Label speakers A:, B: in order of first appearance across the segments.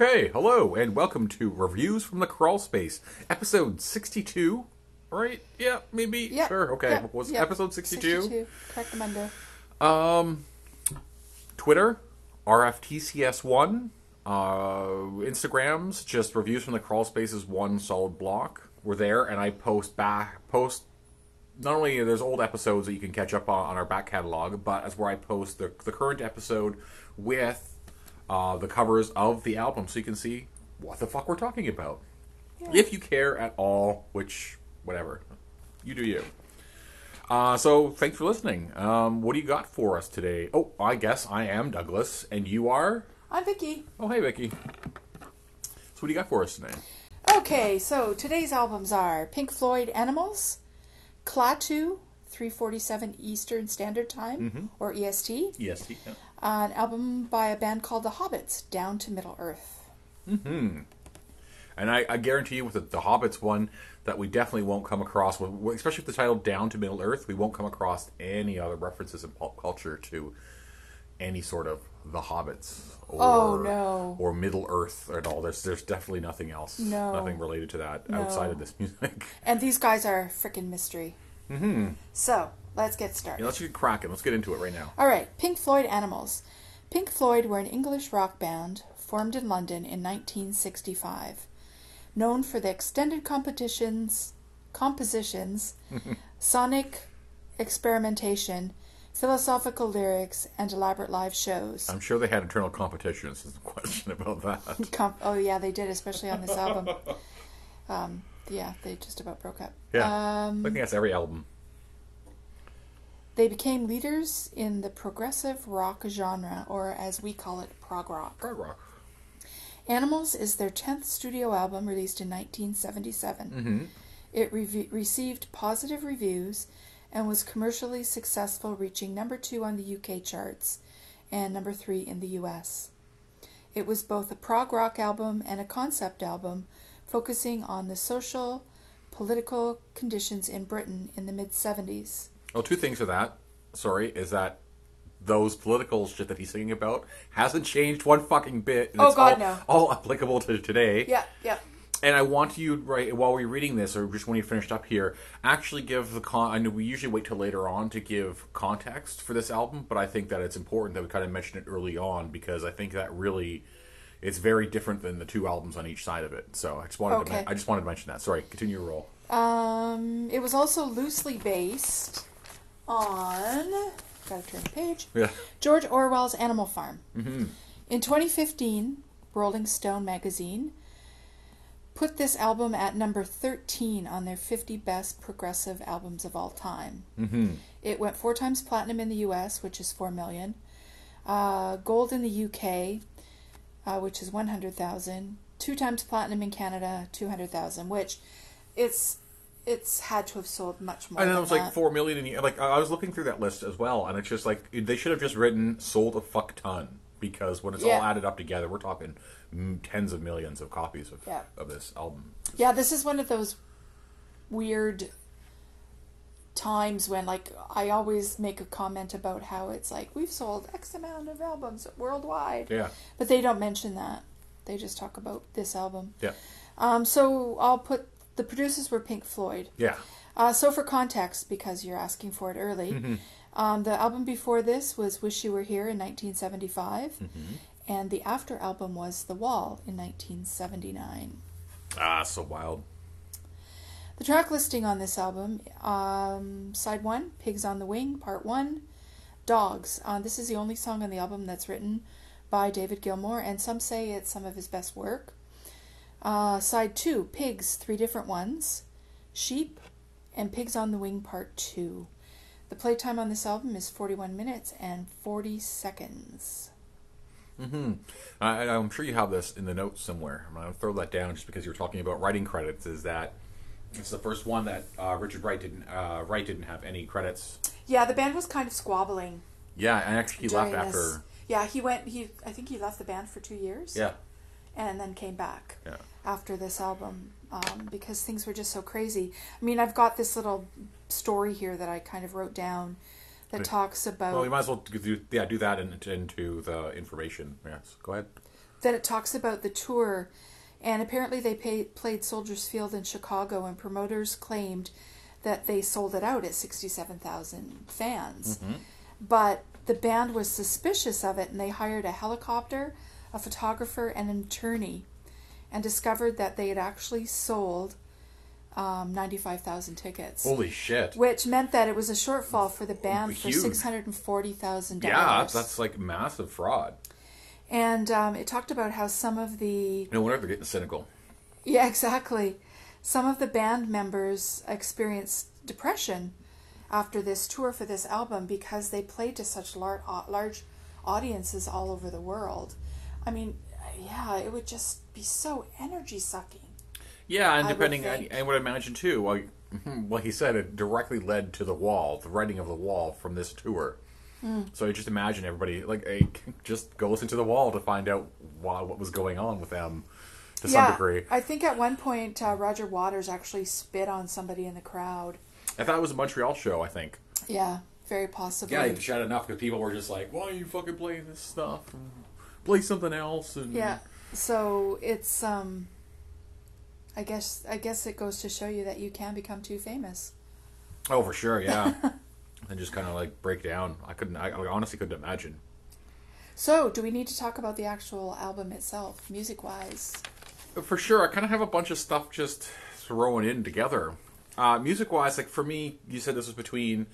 A: Okay, hello, and welcome to Reviews from the Crawl Space, episode 62. Right? Yeah, maybe.
B: Yep.
A: Sure. Okay. What was
B: Yep.
A: episode 62?
B: 62. Correct under.
A: Um, Twitter, RFTCS1. Uh, Instagrams, just Reviews from the Crawl Spaces one solid block. We're there, and I post back, post not only there's old episodes that you can catch up on, on our back catalog, but as where I post the, the current episode with uh, the covers of the album so you can see what the fuck we're talking about. If you care at all, which, whatever, you do you. Uh, so thanks for listening. Um, what do you got for us today? Oh, I guess I am Douglas, and you are.
B: I'm Vicky.
A: Oh, hey, Vicky. So what do you got for us today?
B: Okay, so today's albums are Pink Floyd Animals, Klaatu, 347 Eastern Standard Time, or E EST,
A: EST. Yeah.
B: An album by a band called The Hobbits, Down to Middle Earth. Hmm.
A: And I, I guarantee you, with the, the Hobbits one, that we definitely won't come across, especially with the title "Down to Middle Earth," we won't come across any other references in pop culture to any sort of the Hobbits. Or,
B: Oh, no.
A: Or Middle Earth at all. There's there's definitely nothing else.
B: No.
A: Nothing related to that
B: No.
A: outside of this music.
B: And these guys are freaking mystery. Mm-hmm. So, let's get started.
A: Yeah, let's get cracking. Let's get into it right now.
B: All right, Pink Floyd Animals. Pink Floyd were an English rock band formed in London in 1965, known for the extended competitions, compositions, sonic experimentation, philosophical lyrics, and elaborate live shows.
A: I'm sure they had internal competitions. There's no question about that.
B: Oh yeah, they did, especially on this album. Um, yeah, they just about broke up.
A: Yeah.
B: Um,
A: I think that's every album.
B: They became leaders in the progressive rock genre, or as we call it, prog rock.
A: Prog rock.
B: Animals is their 10th studio album released in 1977. Mm-hmm. It re- received positive reviews and was commercially successful, reaching number two on the UK charts and number three in the US. It was both a prog rock album and a concept album focusing on the social, political conditions in Britain in the mid 70s.
A: Well, two things to that. Sorry, is that those political shit that he's singing about hasn't changed one fucking bit. And
B: Oh,
A: it's
B: God,
A: all,
B: no.
A: all applicable to today.
B: Yeah, yeah.
A: And I want you, right, while we're reading this, or just when you finished up here, actually give the con. I know we usually wait till later on to give context for this album, but I think that it's important that we kind of mention it early on because I think that really, it's very different than the two albums on each side of it. So I just wanted to,
B: Okay.
A: men- I just wanted to mention that. Sorry, continue your role.
B: Um, it was also loosely based on. Gotta turn the page.
A: Yeah.
B: George Orwell's Animal Farm. Mm-hmm. In 2015, Rolling Stone magazine put this album at number 13 on their 50 best progressive albums of all time. Mm-hmm. It went four times platinum in the US, which is 4 million, uh, gold in the UK, uh, which is 100,000, two times platinum in Canada, 200,000, which it's it's had to have sold much more.
A: Know it was like
B: that.
A: four million in year. Like I was looking through that list as well, and it's just like they should have just written "sold a fuck ton" because when it's all added up together, we're talking tens of millions of copies of
B: Yeah.
A: of this album.
B: Yeah, this is one of those weird times when like I always make a comment about how it's like we've sold X amount of albums worldwide.
A: Yeah,
B: But they don't mention that. They just talk about this album.
A: yeah,
B: Um, so I'll put the producers were Pink Floyd.
A: yeah.
B: Uh, so for context, because you're asking for it early,
A: Mm-hmm.
B: um, the album before this was "Wish You Were Here" in 1975,
A: Mm-hmm.
B: and the after album was "The Wall" in 1979.
A: Ah, so wild.
B: The track listing on this album, um, side one, "Pigs on the Wing," part one, "Dogs." Uh, this is the only song on the album that's written by David Gilmour, and some say it's some of his best work. Uh, side two, "Pigs," three different ones, "Sheep," and "Pigs on the Wing," part two. The playtime on this album is 41 minutes and 40 seconds.
A: hmm I, I'm sure you have this in the notes somewhere. I'm gonna throw that down just because you were talking about writing credits. Is that it's the first one that uh, Richard Wright didn't uh, Wright didn't have any credits.
B: Yeah, the band was kind of squabbling.
A: Yeah, and actually he left
B: during
A: after.
B: this. Yeah, he went. He I think he left the band for two years.
A: Yeah,
B: and then came back
A: yeah.
B: after this album um, because things were just so crazy. I mean, I've got this little story here that I kind of wrote down that talks about.
A: Well, you might as well do, yeah do that in, into the information. Yes, go ahead.
B: that it talks about the tour, and apparently they pay, played Soldiers Field in Chicago, and promoters claimed that they sold it out at 67,000 fans. But the band was suspicious of it, and they hired a helicopter, a photographer, and an attorney, and discovered that they had actually sold um, 95,000 tickets.
A: Holy shit.
B: Which meant that it was a shortfall for the band for
A: Huge.
B: six hundred and forty thousand
A: Yeah,
B: dollars.
A: that's like massive fraud.
B: And um, it talked about how some of the
A: No wonder they're getting cynical.
B: yeah exactly some of the band members experienced depression after this tour for this album because they played to such large large audiences all over the world. I mean, yeah, it would just be so energy sucking.
A: Yeah, and
B: I would
A: depending, I. I would imagine too. Like, like he said, it directly led to the wall, the writing of the wall from this tour.
B: Hmm.
A: So you just imagine everybody like, hey, just go listen to the wall to find out why, what was going on with them to some degree.
B: I think at one point uh, Roger Waters actually spit on somebody in the crowd.
A: I thought it was a Montreal show. I think.
B: Yeah, very possibly.
A: Yeah, he shot enough because people were just like, "Why are you fucking playing this stuff? Play something else." And
B: Yeah. So it's um I guess I guess it goes to show you that you can become too famous.
A: Oh, for sure. Yeah. and just kind of like break down. I couldn't. I, I honestly couldn't imagine.
B: So, do we need to talk about the actual album itself, music wise?
A: For sure, I kind of have a bunch of stuff just thrown in together. Uh, music wise, like for me, you said this was between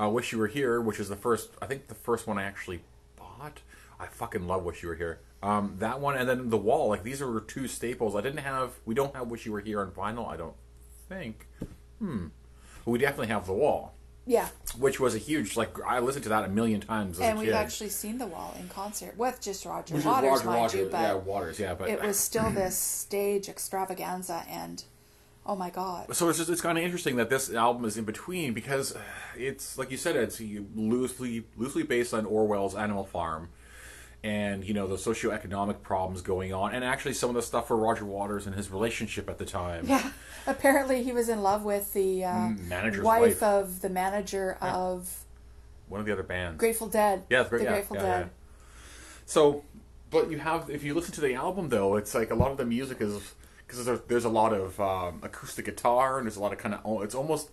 A: uh, "Wish You Were Here," which is the first. I think the first one I actually bought. I fucking love "Wish You Were Here." Um, that one, and then "The Wall." Like these are two staples. I didn't have. We don't have "Wish You Were Here" on vinyl. I don't think. Hmm. But we definitely have "The Wall,"
B: Yeah.
A: which was a huge. Like I listened to that a million times
B: And we've
A: kid.
B: actually seen The Wall in concert with just Roger
A: Which
B: Waters,
A: Roger
B: mind you, but
A: yeah, Waters, yeah, but
B: it was still this stage extravaganza and oh my god.
A: so it's just it's kind of interesting that this album is in between because it's like you said it's loosely loosely based on Orwell's Animal Farm and you know the socioeconomic problems going on and actually some of the stuff for Roger Waters and his relationship at the time.
B: Yeah. Apparently he was in love with the uh,
A: Manager's
B: wife,
A: wife.
B: of the manager of
A: One of the other bands.
B: Grateful Dead.
A: Yeah, the,
B: the
A: yeah,
B: Grateful
A: yeah,
B: Dead.
A: yeah. So, but you have if you listen to the album though, it's like a lot of the music is because there's, there's a lot of um, acoustic guitar and there's a lot of kind of it's almost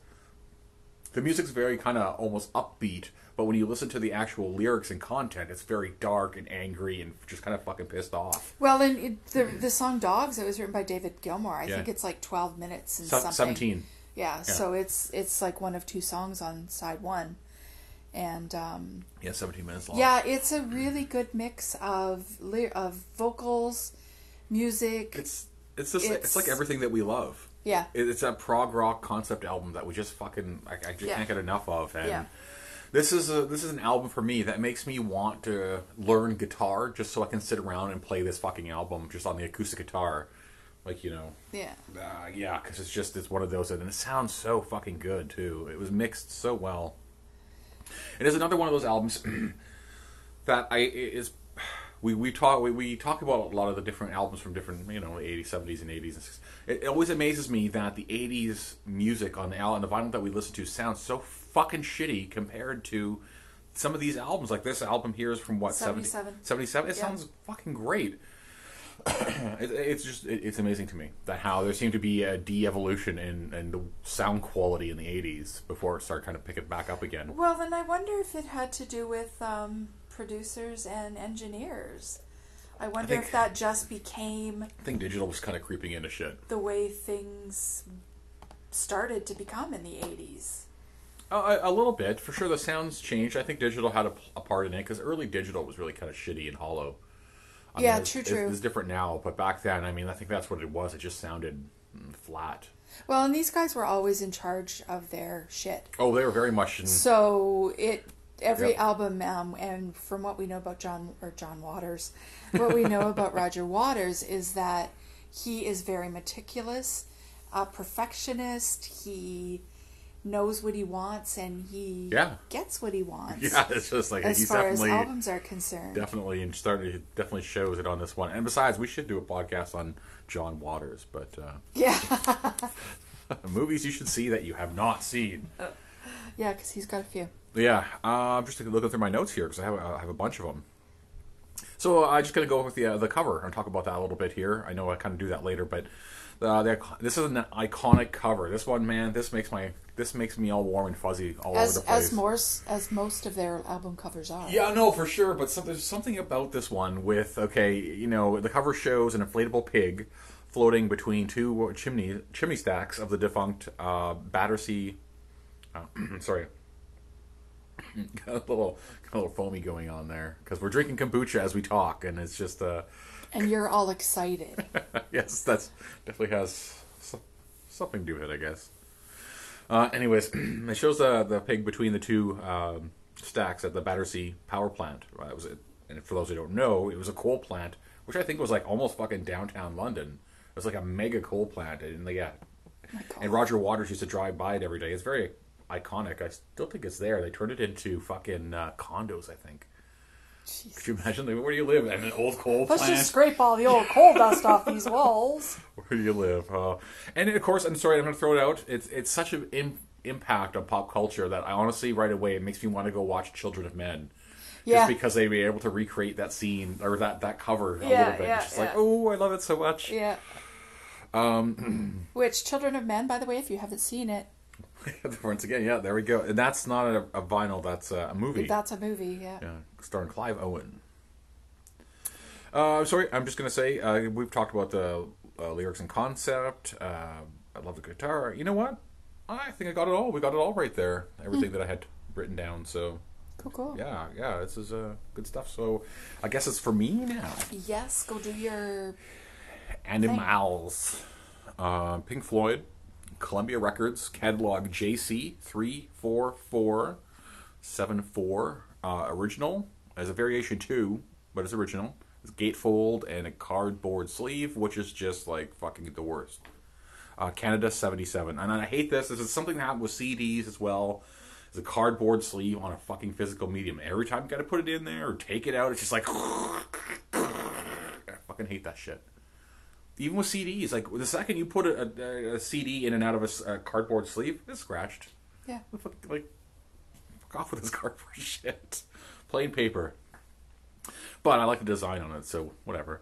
A: the music's very kind of almost upbeat, but when you listen to the actual lyrics and content, it's very dark and angry and just kind of fucking pissed off.
B: Well, and it, the the song "Dogs" it was written by David Gilmour. I
A: Yeah.
B: think it's like twelve minutes and
A: Se-
B: something.
A: Seventeen.
B: Yeah, so it's it's like one of two songs on side one, and um,
A: Yeah, seventeen minutes long.
B: yeah, it's a really good mix of of vocals, music.
A: it's it's just it's,
B: It's-
A: like everything that we love.
B: Yeah,
A: It's a prog rock concept album that we just fucking I, I just
B: Yeah.
A: can't get enough of. And
B: Yeah.
A: this is a this is an album for me that makes me want to learn guitar just so I can sit around and play this fucking album just on the acoustic guitar, like you know,
B: yeah.
A: uh, yeah, because it's just it's one of those and it sounds so fucking good too. It was mixed so well. It is another one of those albums that I is we we talk we, we talk about a lot of the different albums from different you know 80s 70s and 80s and 60s. It, it always amazes me that the 80s music on the on the vinyl that we listen to sounds so fucking shitty compared to some of these albums like this album here is from what 70
B: 77.
A: 77 it
B: Yeah.
A: sounds fucking great it, it's just it, it's amazing to me that how there seemed to be a de-evolution in, in the sound quality in the 80s before it started kind of picking it back up again
B: Well, then I wonder if it had to do with um, producers and engineers. I wonder
A: think-
B: if that just became
A: i think digital was kind of creeping into shit
B: the way things started to become in the 80s.
A: Uh, a, a little bit, for sure. The sounds changed. I think digital had a, a part in it because early digital was really kind of shitty and hollow. I
B: Yeah,
A: it's,
B: true,
A: it's-
B: true.
A: It's, different now, but back then, I mean, I think that's what it was. It just sounded mm, flat.
B: Well, and these guys were always in charge of their shit.
A: Oh, they were very much in.
B: So it every
A: Yep.
B: album, um, and from what we know about John or John Waters, what we know about Roger Waters is that he is very meticulous, a perfectionist. He knows what he wants, and he
A: Yeah.
B: gets what he wants.
A: Yeah, it's just like
B: as
A: he's
B: far as
A: definitely
B: albums are concerned.
A: definitely and started it definitely shows it on this one. And besides, we should do a podcast on John Waters, but uh,
B: Yeah,
A: movies you should see that you have not seen.
B: yeah, because he's got a few.
A: Yeah, uh, I'm just looking through my notes here because I have I have a bunch of them. So uh, I'm just gonna go with the uh, the cover and talk about that a little bit here. I know I kind of do that later, but uh, the, this is an iconic cover. This one, man, this makes my this makes me all warm and fuzzy all
B: As
A: over the place.
B: as Morse as most of their album covers are.
A: Yeah, no, for sure. But some, there's something about this one with okay, you know, the cover shows an inflatable pig floating between two chimney chimney stacks of the defunct uh, Battersea. Uh, sorry, got a little got a little foamy going on there because we're drinking kombucha as we talk, and it's just uh,
B: And you're all excited.
A: yes, that's definitely has something to do with it, I guess. Uh, anyways, it shows the the pig between the two um, stacks at the Battersea power plant. Uh, it was, a, and for those who don't know, it was a coal plant, which I think was like almost fucking downtown London. It was like a mega coal plant, and yeah.
B: My
A: And Roger Waters used to drive by it every day. It's very iconic. I still think it's there. They turned it into fucking uh, condos. I think.
B: Jeez.
A: Could you imagine? Like, where do you live? In an old coal
B: Let's
A: plant.
B: just scrape all the old coal dust off these walls.
A: Where do you live? Uh, and of course, I'm sorry, I'm going to throw it out. It's it's such an Im- impact on pop culture that I honestly, right away, it makes me want to go watch Children of Men.
B: Yeah.
A: Just because they were able to recreate that scene or that, that cover a
B: Yeah,
A: little bit.
B: yeah,
A: it's just like, oh, I love it so much.
B: Yeah. Um, Which Children of Men, by the way, if you haven't seen it,
A: Once again, yeah, there we go. And that's not a, a vinyl, that's a, a movie.
B: that's a movie. Yeah.
A: Yeah, starring Clive Owen. Uh, sorry, I'm just gonna say uh, we've talked about the uh, lyrics and concept. Uh, I love the guitar. You know what? I think I got it all. We got it all right there. Everything that I had written down. So
B: Cool, cool.
A: yeah, yeah, this is uh, good stuff. So I guess it's for me now.
B: Yes, go do your.
A: Animals. Uh, Pink Floyd, Columbia Records, catalog JC three four four seven four. Uh, original as a variation too, but it's original. It's gatefold and a cardboard sleeve, which is just like fucking the worst. Uh, Canada seventy seven, and I hate this. This is something that happened with CDs as well. It's a cardboard sleeve on a fucking physical medium. Every time you got to put it in there or take it out, it's just like I fucking hate that shit even with CDs, like the second you put a, a, a CD in and out of a cardboard sleeve, it's scratched.
B: Yeah.
A: Like, fuck off with this cardboard shit. Plain paper. But I like the design on it, so whatever.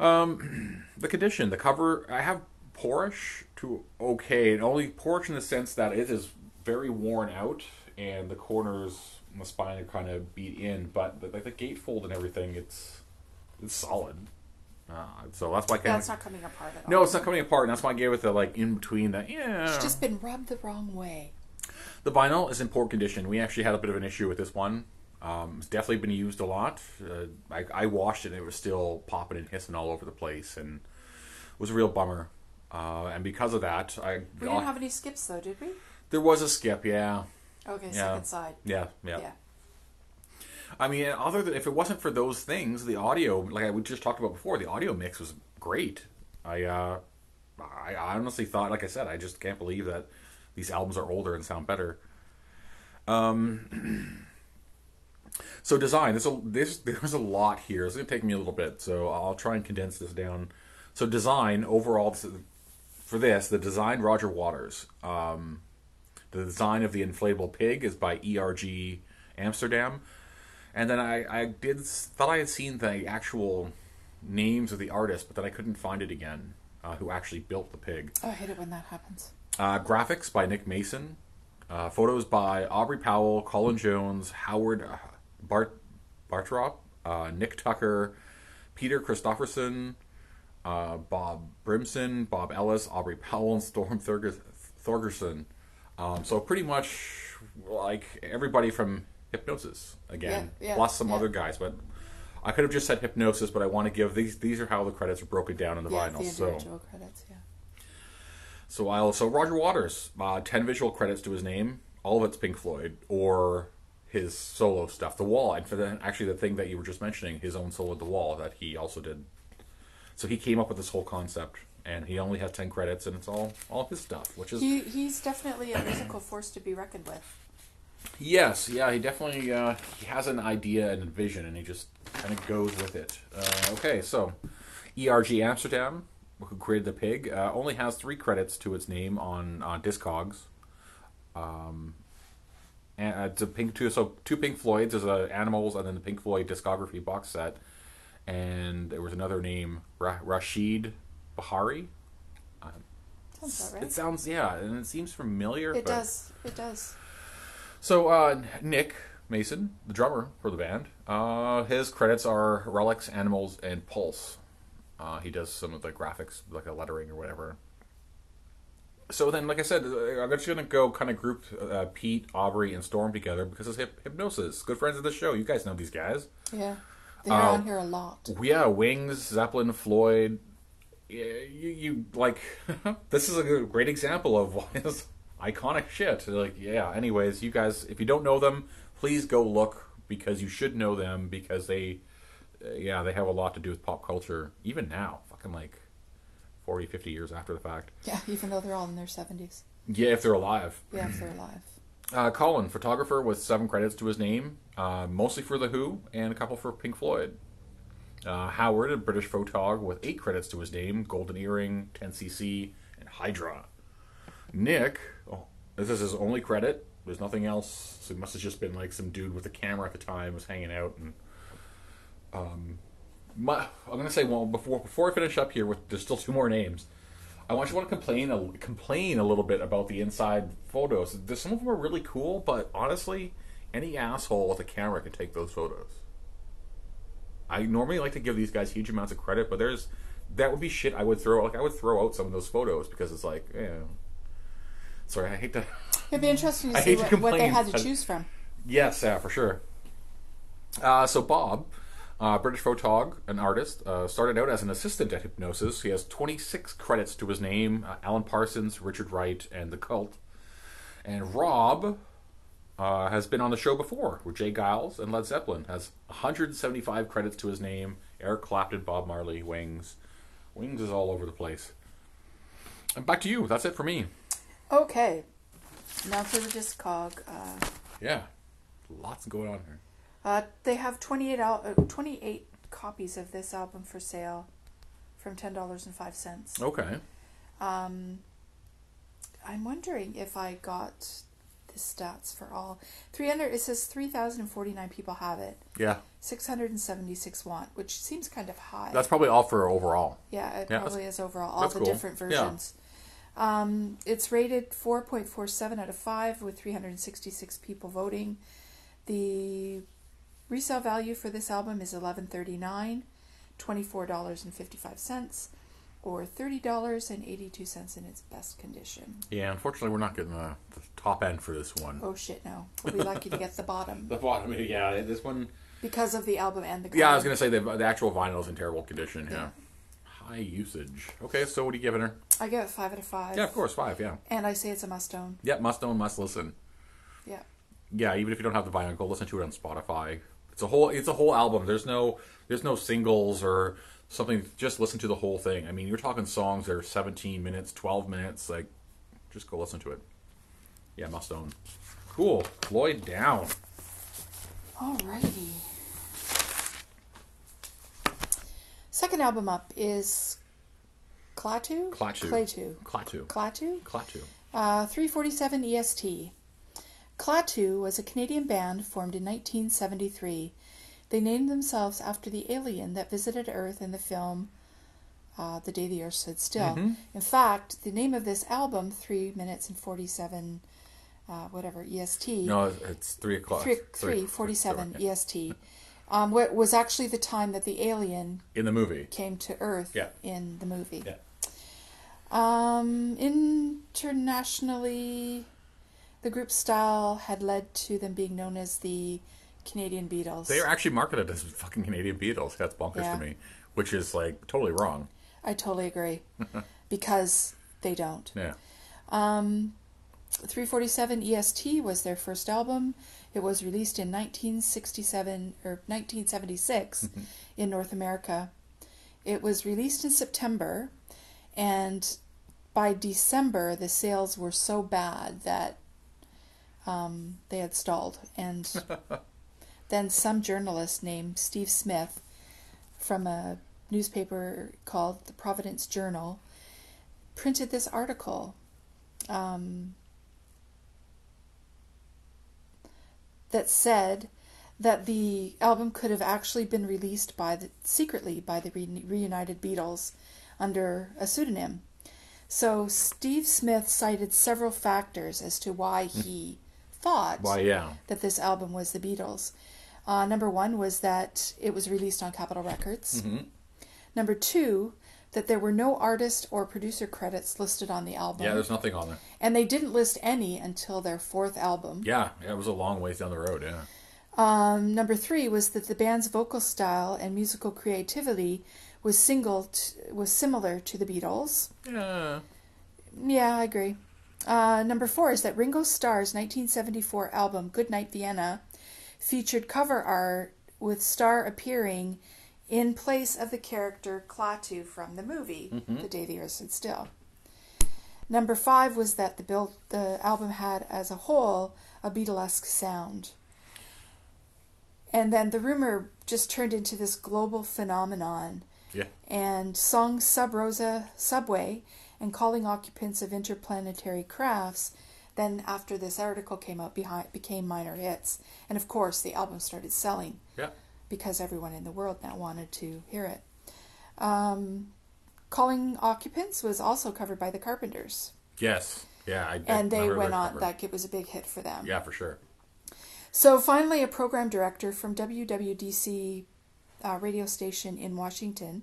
A: Um, the condition, the cover, I have poorish to okay, and only poorish in the sense that it is very worn out, and the corners and the spine are kind of beat in. But the, like the gatefold and everything, it's it's solid. Uh, so that's why I
B: Yeah,
A: kind
B: it's not coming apart at all.
A: no, it's not coming apart, and that's why I gave it the like in between That yeah.
B: It's just been rubbed the wrong way.
A: The vinyl is in poor condition. We actually had a bit of an issue with this one. Um, it's definitely been used a lot. Uh, I, I washed it, and it was still popping and hissing all over the place, and it was a real bummer. Uh, and because of that, I
B: We didn't have any skips though, did we?
A: there was a skip. Yeah,
B: Okay,
A: Yeah.
B: second side.
A: yeah, yeah.
B: Yeah.
A: I mean, other than if it wasn't for those things, the audio, like I we just talked about before, the audio mix was great. I, uh, I honestly thought, like I said, I just can't believe that these albums are older and sound better. Um, so design, there's a there's there's a lot here. It's gonna take me a little bit, so I'll try and condense this down. So design overall this for this, the design Roger Waters. Um, the design of the inflatable pig is by ERG Amsterdam. And then I, I did thought I had seen the actual names of the artists, but then I couldn't find it again. Uh, who actually built the pig?
B: Oh, I hate it when that happens.
A: Uh, graphics by Nick Mason. Uh, photos by Aubrey Powell, Colin Jones, Howard uh, Bart Bartrop, uh, Nick Tucker, Peter Christopherson, uh, Bob Brimson, Bob Ellis, Aubrey Powell, and Storm Thorgerson. Um, so pretty much like everybody from Hipgnosis again,
B: Yeah, yeah,
A: plus some
B: yeah.
A: other guys. But I could have just said Hipgnosis, but I want to give these. These are how the credits are broken down in the vinyl.
B: the
A: so
B: credits. Yeah.
A: so I'll so Roger Waters, uh, ten visual credits to his name. All of it's Pink Floyd or his solo stuff. The Wall, and for the actually the thing that you were just mentioning, his own solo, The Wall, that he also did. So he came up with this whole concept, and he only has ten credits, and it's all all his stuff, which is
B: He he's definitely a musical force to be reckoned with.
A: Yes, yeah, he definitely uh, he has an idea and a vision, and he just kind of goes with it. Uh, okay, so ERG Amsterdam, who created the pig, uh, only has three credits to its name on on Discogs. Um, and uh, to Pink two so two Pink Floyds. There's uh, Animals, and then the Pink Floyd discography box set. And there was another name, Ra- Rashid Bahari.
B: Sounds about
A: It sounds yeah, and it seems familiar.
B: It
A: but-
B: does. It does.
A: So uh, Nick Mason, the drummer for the band, uh, his credits are Relics, Animals, and Pulse. Uh, he does some of the graphics, like a lettering or whatever. So then, like I said, uh, I'm just gonna go kind of group uh, Pete, Aubrey, and Storm together because it's hip- Hipgnosis. Good friends of the show. You guys know these guys.
B: Yeah. They're
A: Uh,
B: on here a lot.
A: Yeah, Wings, Zeppelin, Floyd. Yeah, you, you like this is a great example of is iconic shit. Like, yeah. Anyways, you guys, if you don't know them, please go look because you should know them because they, uh, yeah, they have a lot to do with pop culture even now. Fucking like 40, 50 years after the fact.
B: Yeah, even though they're all in their 70s.
A: Yeah, if they're alive.
B: Yeah, if they're alive.
A: Uh, Colin, photographer with seven credits to his name, uh, mostly for The Who and a couple for Pink Floyd. Uh, Howard, a British photog with eight credits to his name Golden Earring, 10cc, and Hydra. Nick, this is his only credit. There's nothing else. So it must have just been like some dude with a camera at the time was hanging out and. Um, my, I'm gonna say well before before I finish up here with there's still two more names. I want you want to complain a, complain a little bit about the inside photos. There's, some of them are really cool, but honestly, any asshole with a camera can take those photos. I normally like to give these guys huge amounts of credit, but there's that would be shit I would throw like I would throw out some of those photos because it's like, yeah. Sorry, I hate to.
B: It'd be interesting to
A: I
B: see
A: hate to
B: what, what they had to choose from.
A: Yes, yeah, for sure. Uh, so Bob, uh, British photog, an artist, uh, started out as an assistant at Hipgnosis. He has 26 credits to his name: uh, Alan Parsons, Richard Wright, and The Cult. And Rob uh, has been on the show before with J. Geils and Led Zeppelin. Has 175 credits to his name: Eric Clapton, Bob Marley, Wings. Wings is all over the place. And back to you. That's it for me.
B: Okay. Now for the Discog. Uh,
A: Yeah, lots going on here.
B: uh, they have 28, al- uh, 28 copies of this album for sale from $10.05.
A: Okay.
B: Um, I'm wondering if I got the stats for all. 300, it says 3,049 people have it.
A: Yeah.
B: 676 want, which seems kind of high.
A: That's probably all for overall.
B: yeah, it
A: yeah,
B: probably is overall. All
A: that's
B: the
A: cool.
B: different
A: Yeah.
B: versions. Um, it's rated 4.47 out of 5 with 366 people voting. The resale value for this album is 11.39, $24.55 or $30.82 in its best condition.
A: Yeah, unfortunately, we're not getting the, the top end for this one.
B: Oh shit, no. We'll be lucky to get the bottom
A: The bottom, yeah, this one.
B: because of the album and the cover.
A: Yeah, I was gonna say the, the actual vinyl is in terrible condition. Yeah.
B: Yeah.
A: High usage. Okay, so what are you giving her?
B: I give it 5 out of 5.
A: Yeah, of course, five. Yeah,
B: And I say it's a must own.
A: yeah, must own, must listen.
B: Yeah.
A: Yeah, even if you don't have the vinyl, go listen to it on Spotify. It's a whole, it's a whole album. There's no, there's no singles or something. Just listen to the whole thing. I mean, you're talking songs that are 17 minutes, 12 minutes. Like, just go listen to it. Yeah, must own. Cool. Floyd down.
B: Alrighty. Second album up is Klaatu?
A: Klaatu.
B: Klaatu.
A: Klaatu.
B: Klaatu?
A: Klaatu.
B: Uh, 347 EST. Klaatu was a Canadian band formed in 1973. They named themselves after the alien that visited Earth in the film uh, The Day the Earth Stood Still.
A: Mm-hmm.
B: In fact, the name of this album, 3 minutes and 47, uh, whatever, EST.
A: No, it's three o'clock.
B: Three, three, 47
A: sorry, yeah.
B: EST, um, wa- was actually the time that the alien
A: In the movie.
B: came to Earth
A: Yeah.
B: in the movie.
A: Yeah.
B: Um, internationally, the group's style had led to them being known as the Canadian Beatles.
A: They are actually marketed as fucking Canadian Beatles. That's bonkers
B: Yeah.
A: to me, which is like totally wrong.
B: I totally agree. because they don't.
A: Yeah.
B: Um, 347 EST was their first album. It was released in 1967 or 1976 in North America. It was released in September, and by December, the sales were so bad that um, they had stalled. And then some journalist named Steve Smith from a newspaper called the Providence Journal printed this article um, that said that the album could have actually been released by the secretly by the re- reunited Beatles under a pseudonym. So Steve Smith cited several factors as to why he thought
A: Why, yeah.
B: that this album was the Beatles. Uh, number one was that it was released on Capitol Records.
A: Mm-hmm.
B: Number two, that there were no artist or producer credits listed on the album.
A: Yeah, there's nothing on there.
B: and they didn't list any until their fourth album.
A: Yeah, yeah, it was a long ways down the road, yeah.
B: Um, number three was that the band's vocal style and musical creativity was single t- was similar to the Beatles.
A: Yeah.
B: Yeah, I agree. Uh, number four is that Ringo Starr's 1974 album Goodnight Vienna featured cover art with Starr appearing in place of the character Klaatu from the movie mm-hmm. The Day the Earth Stood Still. Number five was that the build the album had as a whole a Beatlesque sound. And then the rumor just turned into this global phenomenon
A: Yeah.
B: and songs Sub Rosa Subway and calling occupants of interplanetary crafts then after this article came out behind became minor hits and of course the album started selling
A: Yeah.
B: Because everyone in the world now wanted to hear it um, calling occupants was also covered by the carpenters
A: Yes. Yeah, I I
B: and they went on
A: cover.
B: that it was a big hit for them
A: Yeah, for sure.
B: so finally, a program director from WWDC uh, radio station in Washington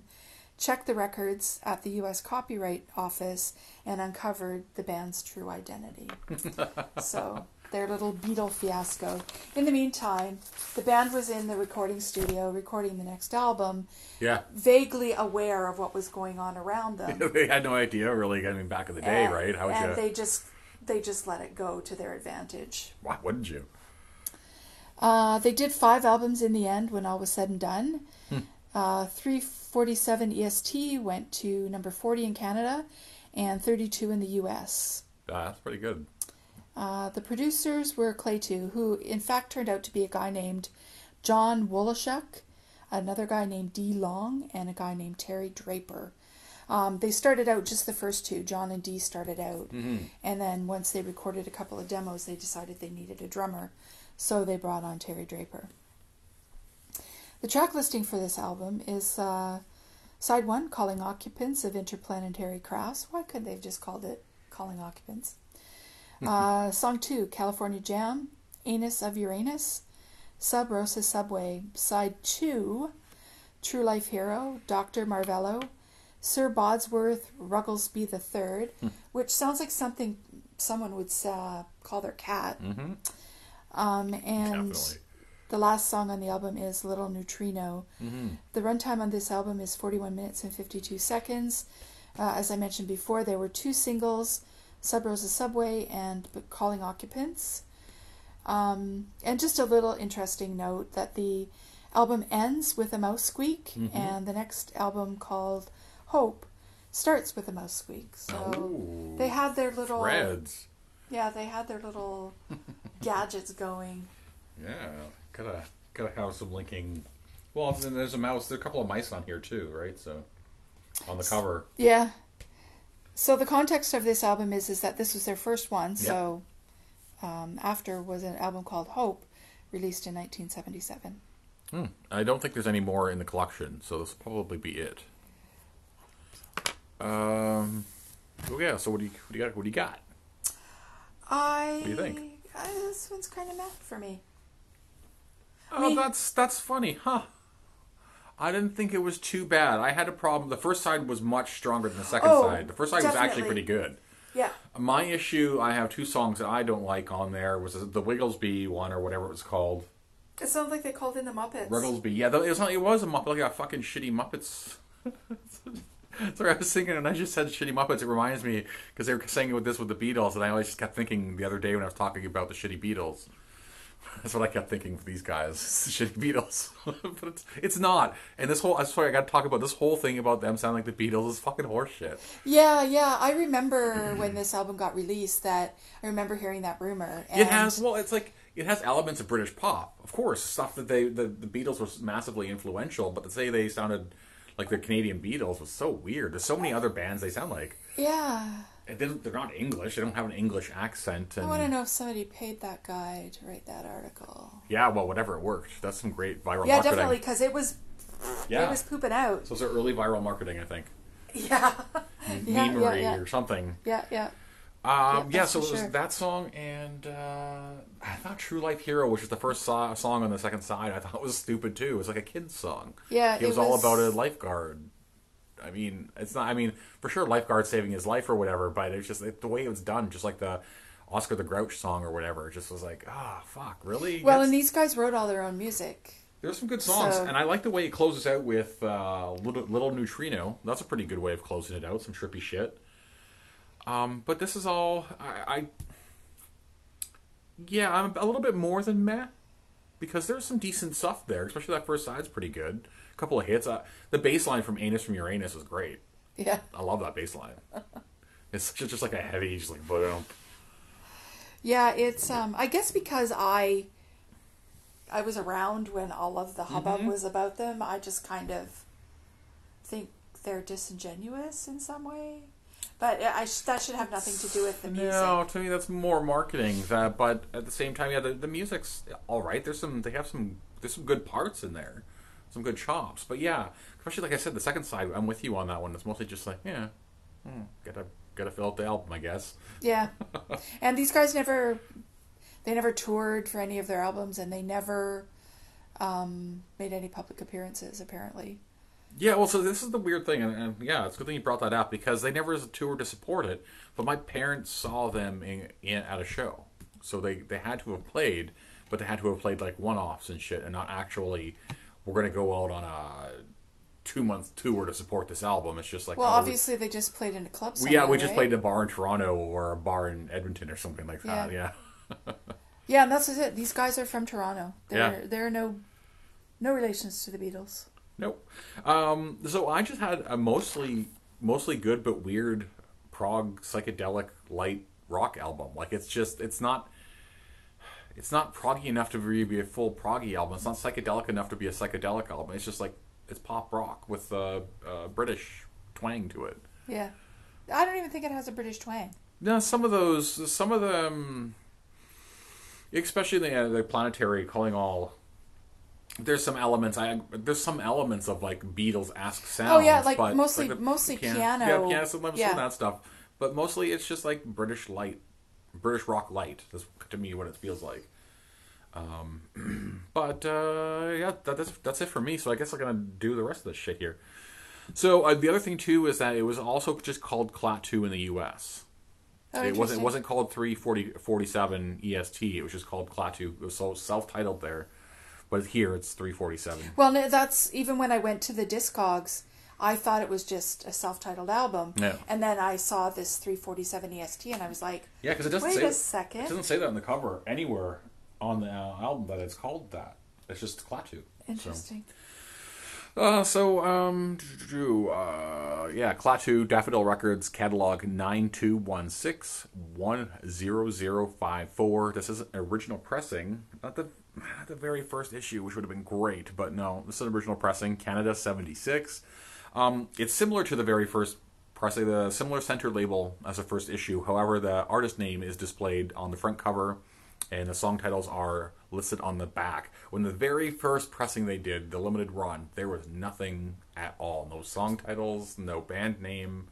B: checked the records at the U.S. Copyright Office and uncovered the band's true identity. so their little Beatle fiasco. In the meantime, the band was in the recording studio recording the next album,
A: Yeah.
B: vaguely aware of what was going on around them.
A: they had no idea, really. I mean, back in the day,
B: And-
A: right? How would
B: and
A: you?
B: they just they just let it go to their advantage.
A: Why wouldn't you?
B: Uh, they did five albums in the end when all was said and done.
A: Hmm.
B: Uh, 347 EST went to number 40 in Canada and 32 in the US.
A: Ah, that's pretty good.
B: Uh, the producers were Klaatu, who in fact turned out to be a guy named John Woloschuk, another guy named Dee Long, and a guy named Terry Draper. Um, they started out just the first two. John and Dee started out, and then once they recorded a couple of demos, they decided they needed a drummer, so they brought on Terry Draper. The track listing for this album is uh, side one, "Calling Occupants of Interplanetary Crafts." Why couldn't they have just called it "Calling Occupants"? Uh, song two, California Jam, Anus of Uranus, Sub Rosa Subway. Side two, True Life Hero, Dr. Marvello, Sir Bodsworth Rugglesby the Third, which sounds like something someone would uh, call their cat.
A: Mm-hmm.
B: Um, and
A: Definitely.
B: the last song on the album is Little Neutrino.
A: Mm-hmm.
B: The runtime on this album is 41 minutes and 52 seconds. Uh, as I mentioned before, there were two singles Sub Rosa Subway and Calling Occupants. Um, and just a little interesting note that the album ends with a mouse squeak,
A: Mhm.
B: and the next album called Hope starts with a mouse squeak. So
A: Ooh.
B: they had their little
A: Threads.
B: yeah, they had their little gadgets going.
A: Yeah. Gotta gotta have some linking. Well, then there's a mouse. There's a couple of mice on here too, right? So on the cover.
B: Yeah. So the context of this album is is that this was their first one. So um, after was an album called Hope, released in 1977.
A: Hmm. I don't think there's any more in the collection, so this will probably be it. Um. Oh yeah. So what do you what do you got? What do you got?
B: I.
A: What do you think?
B: Uh, this one's kind of meh for me.
A: Oh,
B: mean-
A: that's that's funny, huh? I didn't think it was too bad. I had a problem. The first side was much stronger than the second
B: Oh,
A: side. The first side was actually pretty good.
B: Yeah.
A: My issue, I have two songs that I don't like on there. Was the Wigglesby one or whatever it was called?
B: It sounds like they called in the Muppets.
A: Wigglesby. Yeah, it was not, it was a Muppet, like a fucking shitty Muppets. Sorry, I was thinking, and I just said shitty Muppets. It reminds me because they were saying with this with the Beatles, and I always just kept thinking the other day when I was talking about the shitty Beatles. That's what I kept thinking for these guys, shitty Beatles. but it's, it's not. And this whole, I'm sorry, I got to talk about this whole thing about them sounding like the Beatles is fucking horseshit.
B: Yeah, yeah. I remember when this album got released that I remember hearing that rumor. And
A: It has well, it's like it has elements of British pop, of course, stuff that they the, the Beatles were massively influential, but to say they sounded like the Canadian Beatles was so weird. There's so many other bands they sound like.
B: Yeah.
A: They they're not English. They don't have an English accent. And
B: I want to know if somebody paid that guy to write that article.
A: yeah, well, whatever, it worked. That's some great viral marketing.
B: Yeah,
A: marketing.
B: definitely, because it was
A: Yeah.
B: it was pooping out.
A: so it's early viral marketing, I think.
B: Yeah. yeah, yeah, yeah.
A: or something.
B: Yeah, yeah.
A: Um, yeah, so it was
B: sure.
A: that song and uh, I thought "True Life Hero," which is the first so- song on the second side. I thought it was stupid too. It was like a kid's song.
B: Yeah,
A: it
B: it
A: was, all
B: was-
A: about a lifeguard. I mean, it's not. I mean, for sure, lifeguard saving his life or whatever. But it's just the way it was done, just like the Oscar the Grouch song or whatever. It just was like, ah, fuck, really?
B: Well,
A: That's-
B: and these guys wrote all their own music.
A: there's some good songs,
B: So-
A: and I like the way it closes out with uh, little, little Neutrino. That's a pretty good way of closing it out. Some trippy shit. Um, but this is all I, I. Yeah, I'm a little bit more than meh because there's some decent stuff there. Especially that first side's pretty good. A couple of hits. Uh, the bass line from Anus from Uranus is great.
B: Yeah.
A: I love that bass line. it's just, just like a heavy, just like boom.
B: Yeah, it's um I guess because I I was around when all of the hubbub
A: Mm-hmm.
B: was about them, I just kind of think they're disingenuous in some way. But I sh- that should have nothing to do with the music.
A: No, to me that's more marketing. That, but at the same time, yeah, the, the music's all right. There's some, they have some, there's some good parts in there, some good chops. But yeah, especially like I said, the second side, I'm with you on that one. It's mostly just like, yeah, hmm, gotta gotta fill out the album, I guess.
B: Yeah. and these guys never they never toured for any of their albums and they never um, made any public appearances apparently.
A: Yeah, well, so this is the weird thing, and, and yeah, it's a good thing you brought that up because they never toured to support it. But my parents saw them in, in at a show, so they they had to have played, but they had to have played like one offs and shit, and not actually. We're gonna go out on a two month tour to support this album. It's just like
B: Well,
A: oh,
B: obviously they just played in a club somewhere,
A: yeah, we just
B: right?
A: played a bar in Toronto or a bar in Edmonton or something like that.
B: Yeah.
A: Yeah,
B: Yeah, and that's it. These guys are from Toronto. They're
A: Yeah.
B: they're no no relations to the Beatles.
A: Nope. Um, so I just had a mostly mostly good but weird prog psychedelic light rock album. Like it's just it's not it's not proggy enough to really be a full proggy album. It's not psychedelic enough to be a psychedelic album. It's just like it's pop rock with a uh, British twang to it.
B: Yeah. I don't even think it has a British twang.
A: No, some of those, some of them, especially the uh, the planetary calling all. There's some elements. I there's some elements of like Beatles esque sounds.
B: Oh, yeah, like
A: but,
B: mostly-
A: the
B: mostly
A: Yeah,
B: piano.
A: piano, some, some
B: Yeah.
A: of that stuff. But mostly it's just like British light, British rock light. That's to me what it feels like. Um, but uh, yeah, that, that's that's it for me. So I guess I'm gonna do the rest of this shit here. So uh, the other thing too is that it was also just called Klaatu in the U.S.
B: Oh,
A: it wasn't it wasn't called 347 EST. E It was just called Klaatu. It was so self-titled there, but here it's 347.
B: Well, no, that's even when I went to the Discogs, I thought it was just a self-titled album.
A: Yeah.
B: And then I saw this 347 EST and I was like,
A: Yeah, because it doesn't
B: Wait
A: say
B: a second.
A: It doesn't say that on the cover anywhere on the uh, album that it's called that. It's just Klaatu.
B: interesting.
A: So, uh, so um, uh, yeah, Klaatu Daffodil Records catalog nine two one six one zero zero five four. This is an original pressing, not the not the very first issue, which would have been great, but no, this is an original pressing. Canada seventy six. Um, it's similar to the very first pressing, the similar center label as the first issue. However, the artist name is displayed on the front cover, and the song titles are listed on the back. When the very first pressing they did, the limited run, there was nothing at all. No song titles, no band name,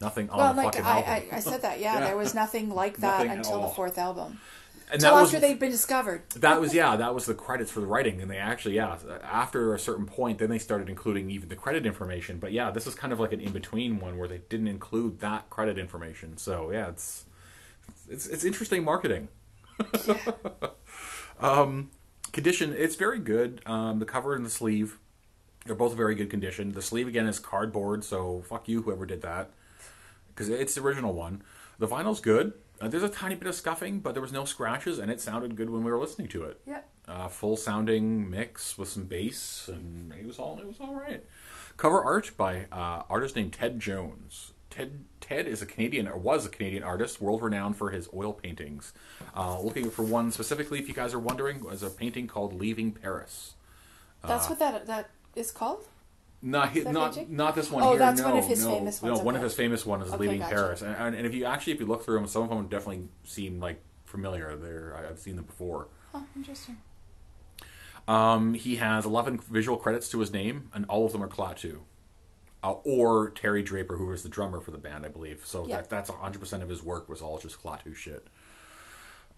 A: nothing on
B: Well,
A: the
B: like
A: fucking
B: I,
A: album.
B: I, I said that, yeah,
A: Yeah.
B: there was nothing like that
A: Nothing
B: until the fourth album.
A: and
B: Until after
A: was
B: they'd been discovered.
A: that was yeah that was the credits for the writing and they actually yeah after a certain point then they started including even the credit information but yeah this is kind of like an in-between one where they didn't include that credit information so yeah it's it's, it's interesting marketing um, condition it's very good um, the cover and the sleeve they're both very good condition the sleeve again is cardboard so fuck you whoever did that because it's the original one. The vinyl's good. Uh, there's a tiny bit of scuffing, but there was no scratches, and it sounded good when we were listening to it.
B: Yeah.
A: Uh, full sounding mix with some bass, and it was all it was all right. Cover art by uh, artist named Ted Jones. Ted Ted is a Canadian or was a Canadian artist, world renowned for his oil paintings. Uh, looking for one specifically, if you guys are wondering, was a painting called "Leaving Paris."
B: That's
A: Uh,
B: what that that is called?
A: Not
B: that
A: not
B: painting?
A: not this one
B: Oh,
A: here.
B: that's
A: no,
B: one of his
A: no,
B: famous
A: No,
B: ones,
A: one of his famous ones is
B: Okay,
A: leaving
B: gotcha.
A: Paris, and, and, and if you actually if you look through them, some of them definitely seem like familiar. They're I- I've seen them before.
B: Oh, interesting.
A: Um, he has 11 visual credits to his name, and all of them are Klaatu. Uh, or Terry Draper, who was the drummer for the band, I believe. So
B: Yeah.
A: that, that's 100% of his work was all just Klaatu shit.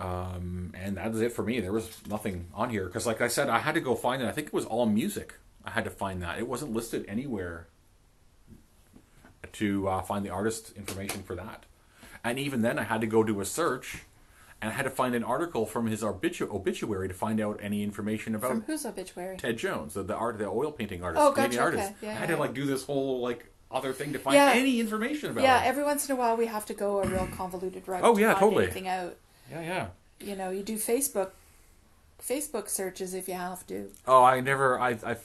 A: Um, and that's it for me. There was nothing on here. Because, like I said, I had to go find it. I think it was all music. I had to find that. It wasn't listed anywhere to uh, find the artist information for that. And even then, I had to go do a search. And I had to find an article from his obitu- obituary to find out any information about
B: From whose obituary?
A: Ted Jones, the, the art, the oil painting artist,
B: Oh, gotcha,
A: artist.
B: okay. Yeah,
A: I had
B: yeah,
A: to like do this whole like other thing to find
B: Yeah.
A: any information about.
B: Yeah,
A: him.
B: every once in a while we have to go a real convoluted route.
A: Oh,
B: to
A: yeah,
B: find
A: totally.
B: Anything out.
A: yeah, yeah.
B: You know, you do Facebook, Facebook searches if you have to.
A: Oh, I never, I, I,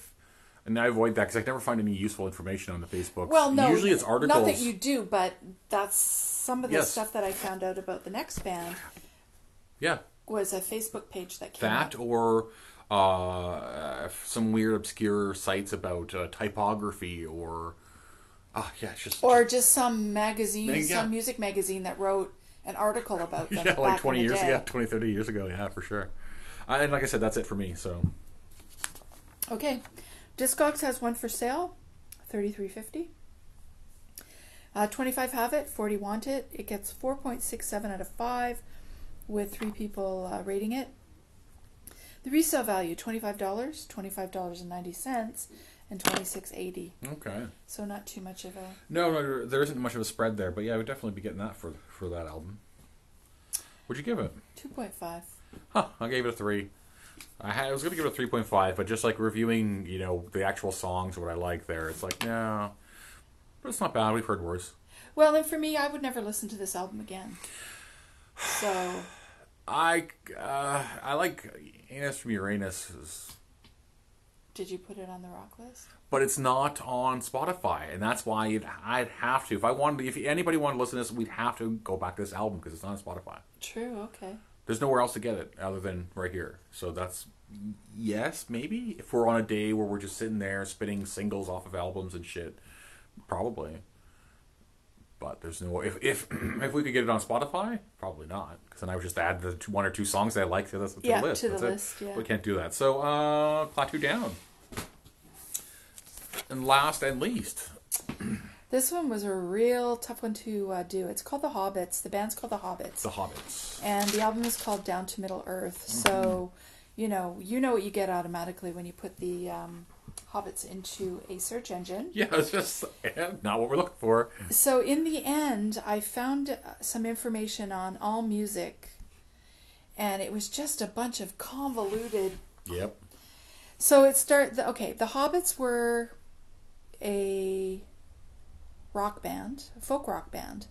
A: and I avoid that because I never find any useful information on the Facebook.
B: Well, no,
A: usually it's articles.
B: Not that you do, but that's some of the
A: Yes.
B: stuff that I found out about the next band
A: yeah,
B: was a Facebook page that came
A: that
B: up.
A: or uh, some weird obscure sites about uh, typography or, ah, yeah, it's just
B: or just some magazine,
A: Yeah.
B: some music magazine that wrote an article about them.
A: yeah, like twenty
B: in the
A: years,
B: day.
A: yeah, 20, 30 years ago, yeah, for sure. Uh, and like I said, that's it for me. So
B: Okay, Discogs has one for sale, thirty three fifty. Uh, Twenty five have it, forty want it. It gets four point six seven out of five, with three people uh, rating it. The resale value twenty five dollars, twenty five dollars and ninety cents, and twenty six eighty.
A: okay.
B: So not too much of a.
A: No, no, there isn't much of a spread there, but yeah, I would definitely be getting that for for that album. What'd you give it?
B: Two point five.
A: Huh, I gave it a three. I had I was gonna give it a three point five, but just like reviewing, you know, the actual songs, what I like there, it's like no, but it's not bad. We've heard worse.
B: Well, and for me, I would never listen to this album again. So
A: I uh, I like Anus from Uranus,
B: did you put it on the rock list?
A: but it's not on Spotify, and that's why you'd, I'd have to. If I wanted, if anybody wanted to listen to this, we'd have to go back to this album because it's not on Spotify.
B: True. Okay.
A: There's nowhere else to get it other than right here. So that's yes, maybe if we're on a day where we're just sitting there spitting singles off of albums and shit, probably. But there's no if if if we could get it on Spotify, probably not, because then I would just add the two, one or two songs that I like to the, to
B: Yeah,
A: the list.
B: to the
A: it.
B: list, yeah.
A: we can't do that. So uh, Klaatu down. And last and least,
B: This one was a real tough one to uh, do. It's called The Hobbits. The band's called The Hobbits.
A: The Hobbits.
B: and the album is called Down to Middle Earth. So, you know, you know what you get automatically when you put the um, Hobbits into a search engine.
A: Yeah, it's just not what we're looking for.
B: So, in the end, I found uh, some information on All Music, and it was just a bunch of convoluted.
A: Yep.
B: So it start the, okay. The Hobbits were a rock band, a folk rock band.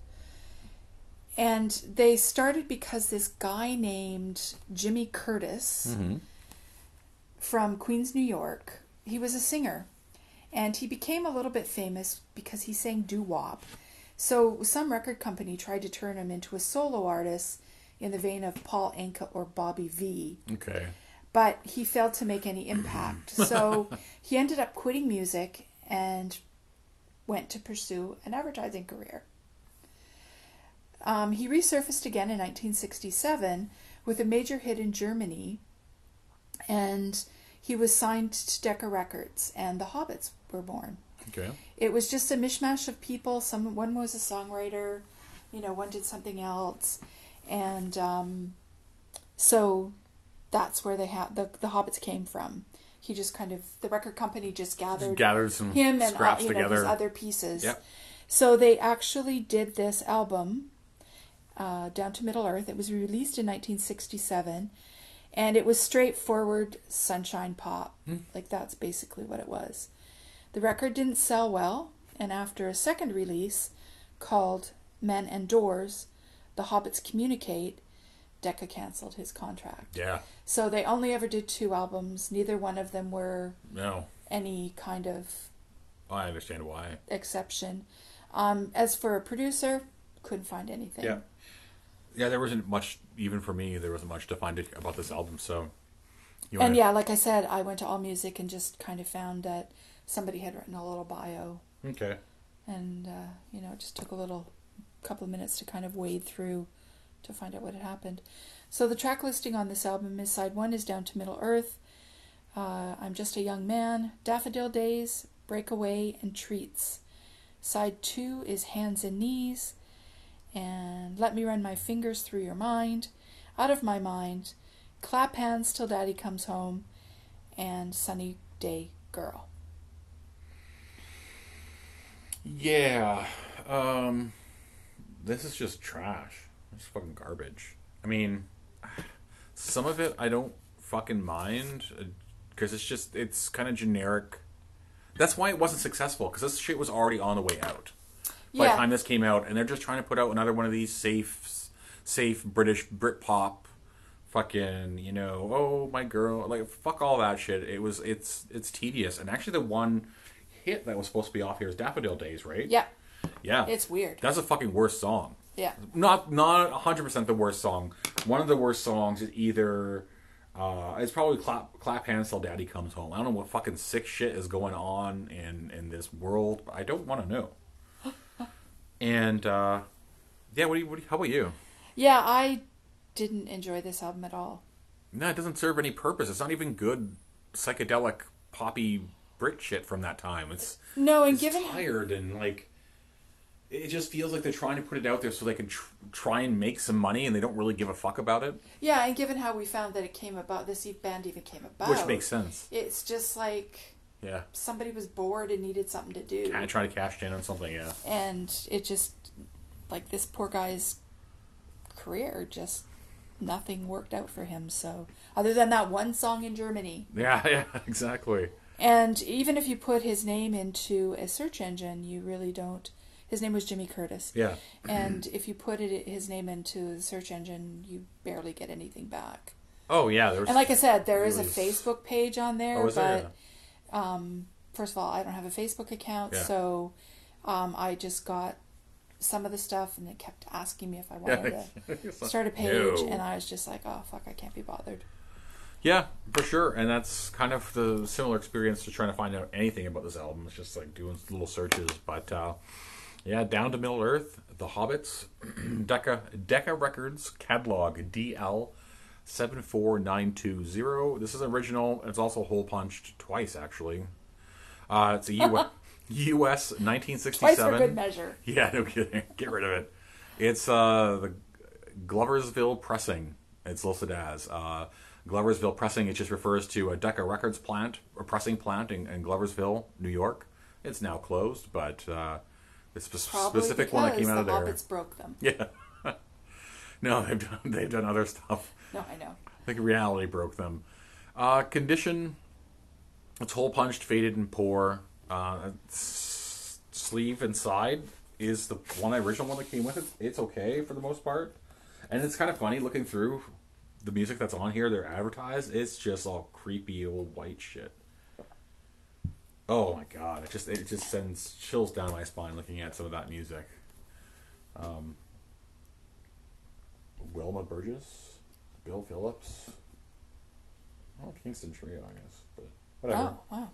B: And they started because this guy named Jimmy Curtis
A: Mm-hmm.
B: from Queens, New York, he was a singer. And he became a little bit famous because he sang doo wop. So some record company tried to turn him into a solo artist in the vein of Paul Anka or Bobby Vee
A: Okay.
B: but he failed to make any impact. So he ended up quitting music and went to pursue an advertising career. Um, he resurfaced again in 1967 with a major hit in Germany, and he was signed to Decca Records, and the Hobbits were born.
A: Okay.
B: It was just a mishmash of people. Some one was a songwriter, you know, one did something else, and um, so that's where they had the the Hobbits came from. He just kind of the record company just gathered
A: Gathered some
B: him and all, you know his other pieces.
A: Yep.
B: So they actually did this album, uh, Down to Middle Earth. It was released in 1967, and it was straightforward sunshine pop.
A: Hmm.
B: Like that's basically what it was. The record didn't sell well, and after a second release called Men and Doors, The Hobbits Communicate, Decca canceled his contract.
A: Yeah.
B: So they only ever did two albums. Neither one of them were
A: No.
B: any kind of
A: I understand why.
B: exception. Um, as for a producer, couldn't find anything.
A: Yeah. Yeah, there wasn't much, even for me, there wasn't much to find about this album. So, You
B: and
A: wanna-
B: yeah, like I said, I went to All Music and just kind of found that somebody had written a little bio,
A: Okay.
B: and uh, you know, it just took a little couple of minutes to kind of wade through to find out what had happened. So the track listing on this album is side one is Down to Middle Earth, uh, I'm Just a Young Man, Daffodil Days, Breakaway, and Treats. Side two is Hands and Knees, and Let Me Run My Fingers Through Your Mind, Out of My Mind, Clap Hands Till Daddy Comes Home, and Sunny Day Girl.
A: Yeah. Um, this is just trash. It's fucking garbage. I mean, some of it I don't fucking mind because it's just it's kind of generic. That's why it wasn't successful because this shit was already on the way out by the time this came out, and they're just trying to put out another one of these safe, safe British Britpop, fucking you know, oh my girl, like fuck all that shit. It was it's it's tedious, and actually the one hit that was supposed to be off here is Daffodil Days, right?
B: Yeah,
A: Yeah.
B: it's weird.
A: That's the fucking worst song.
B: Yeah.
A: Not not 100% the worst song. One of the worst songs is either uh it's probably clap clap hands till daddy comes home. I don't know what fucking sick shit is going on in in this world, but I don't want to know. And uh yeah, what do you, what do you how about you?
B: Yeah, I didn't enjoy this album at all.
A: No, it doesn't serve any purpose. It's not even good psychedelic poppy Brit shit from that time. It's
B: No, and
A: it's
B: given
A: tired and like it just feels like they're trying to put it out there so they can tr- try and make some money and they don't really give a fuck about it
B: yeah, and given how we found that it came about, this band even came about,
A: which makes sense
B: It's just like
A: yeah
B: somebody was bored and needed something to do,
A: kind of trying to cash in on something yeah
B: and it just like this poor guy's career just nothing worked out for him. So other than that one song in Germany,
A: yeah yeah exactly
B: and even if you put his name into a search engine, you really don't. His name was Jimmy Curtis.
A: yeah
B: And if you put it, his name into the search engine, you barely get anything back.
A: oh yeah there's
B: And like I said, there is a Facebook page on there,
A: oh is
B: but
A: there
B: um, first of all, I don't have a Facebook account,
A: Yeah.
B: so um, I just got some of the stuff, and it kept asking me if I wanted to start a page,
A: No.
B: and I was just like, oh fuck, I can't be bothered.
A: yeah for sure and that's kind of the similar experience to trying to find out anything about this album it's just like doing little searches but uh yeah down to middle earth the hobbits decca decca records catalog dl 74920 this is original it's also hole punched twice actually uh it's a U- us 1967
B: Twice for good measure.
A: yeah, no kidding. Get rid of it. It's uh, the Gloversville Pressing. It's listed as uh, Gloversville Pressing. It just refers to a Decca Records plant a pressing plant in, in Gloversville, New York. It's now closed, but uh, it's a
B: Probably
A: specific one that came out
B: the
A: of there.
B: hobbits broke them.
A: Yeah. no, they've done they've done other stuff.
B: No, I know.
A: I think reality broke them. Uh, condition. It's hole punched, faded, and poor. Uh, sleeve inside is the one original one that came with it. It's okay for the most part, and it's kind of funny looking through the music that's on here. They're advertised. It's just all creepy old white shit. Oh my god! It just it just sends chills down my spine looking at some of that music. Um, Wilma Burgess, Bill Phillips. Oh, Kingston Trio, I guess, but whatever.
B: Oh wow.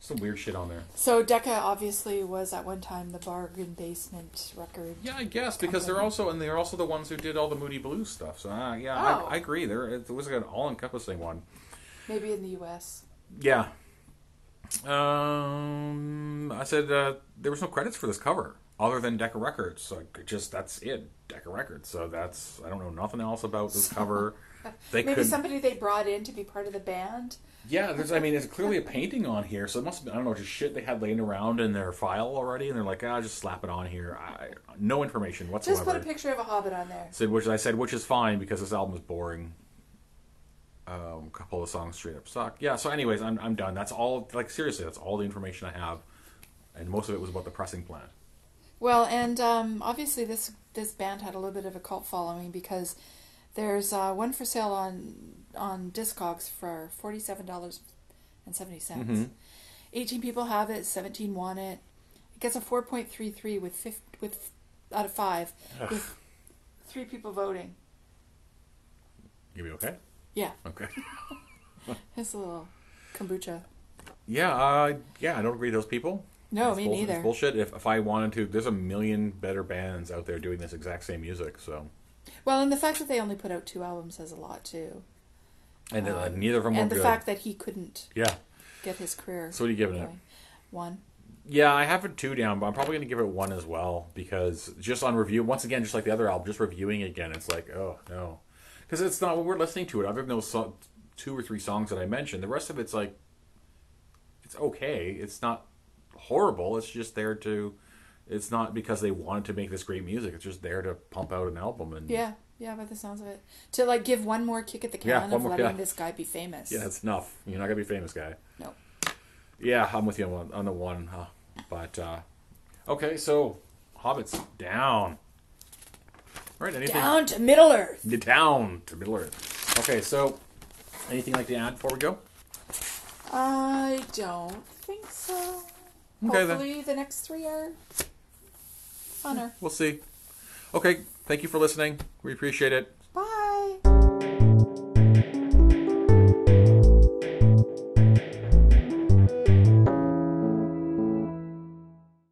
A: Some weird shit on there.
B: So Decca obviously was at one time the bargain basement record.
A: Yeah, I guess because they're also and they're also the ones who did all the Moody Blues stuff. So uh, yeah,
B: Oh.
A: I, I agree. There it was like an all-encompassing one.
B: Maybe in the U.S.
A: Yeah. Um, I said uh, there was no credits for this cover other than Decca Records. So just that's it, Decca Records. So that's I don't know nothing else about this cover. They
B: Maybe
A: could
B: somebody they brought in to be part of the band.
A: Yeah, there's. I mean, there's clearly a painting on here, so it must. have been I don't know, just shit they had laying around in their file already, and they're like, ah, just slap it on here. I, no information whatsoever.
B: Just put a picture of a hobbit on there.
A: Said which I said, which is fine because this album is boring. Um, a couple of songs straight up suck. Yeah. So, anyways, I'm I'm done. That's all. Like seriously, that's all the information I have, and most of it was about the pressing plant.
B: Well, and um, obviously this this band had a little bit of a cult following because there's uh, one for sale on on Discogs for forty seven dollars and seventy cents.
A: Mhm.
B: Eighteen people have it. Seventeen want it. It gets a four point three three with fif- with out of five
A: Ugh.
B: with three people voting.
A: You be okay?
B: Yeah.
A: Okay.
B: it's a little kombucha.
A: Yeah, uh, yeah, I don't agree with those people.
B: No,
A: It's
B: me
A: bullshit. It's
B: neither.
A: bullshit. If, if I wanted to, there's a million better bands out there doing this exact same music. So,
B: Well, and the fact that they only put out two albums says a lot too.
A: and uh,
B: Um,
A: neither of them were
B: and the
A: good.
B: fact that he couldn't
A: yeah.
B: get his career.
A: So what are you giving it?
B: One.
A: Yeah, I have it two down, but I'm probably going to give it one as well because just on review, once again, just like the other album, just reviewing again, it's like, oh no, because it's not what we're listening to it. Other than those so- two or three songs that I mentioned, the rest of it's like, it's okay. It's not horrible. It's just there to. It's not because they wanted to make this great music. It's just there to pump out an album and
B: Yeah, yeah, by the sounds of it. To like give one more kick at the
A: Yeah,
B: can
A: one
B: of
A: more-
B: letting
A: yeah.
B: this guy be famous.
A: yeah, that's enough. You're not gonna be a famous guy.
B: No.
A: Yeah, I'm with you on, on the one. Huh? But uh, okay, so Hobbits down. All right, anything
B: Down to Middle Earth.
A: the down to Middle Earth. Okay, so anything like to add before we go?
B: I don't think so.
A: Okay, then.
B: Hopefully the next three are funner.
A: We'll see. Okay, thank you for listening. We appreciate it.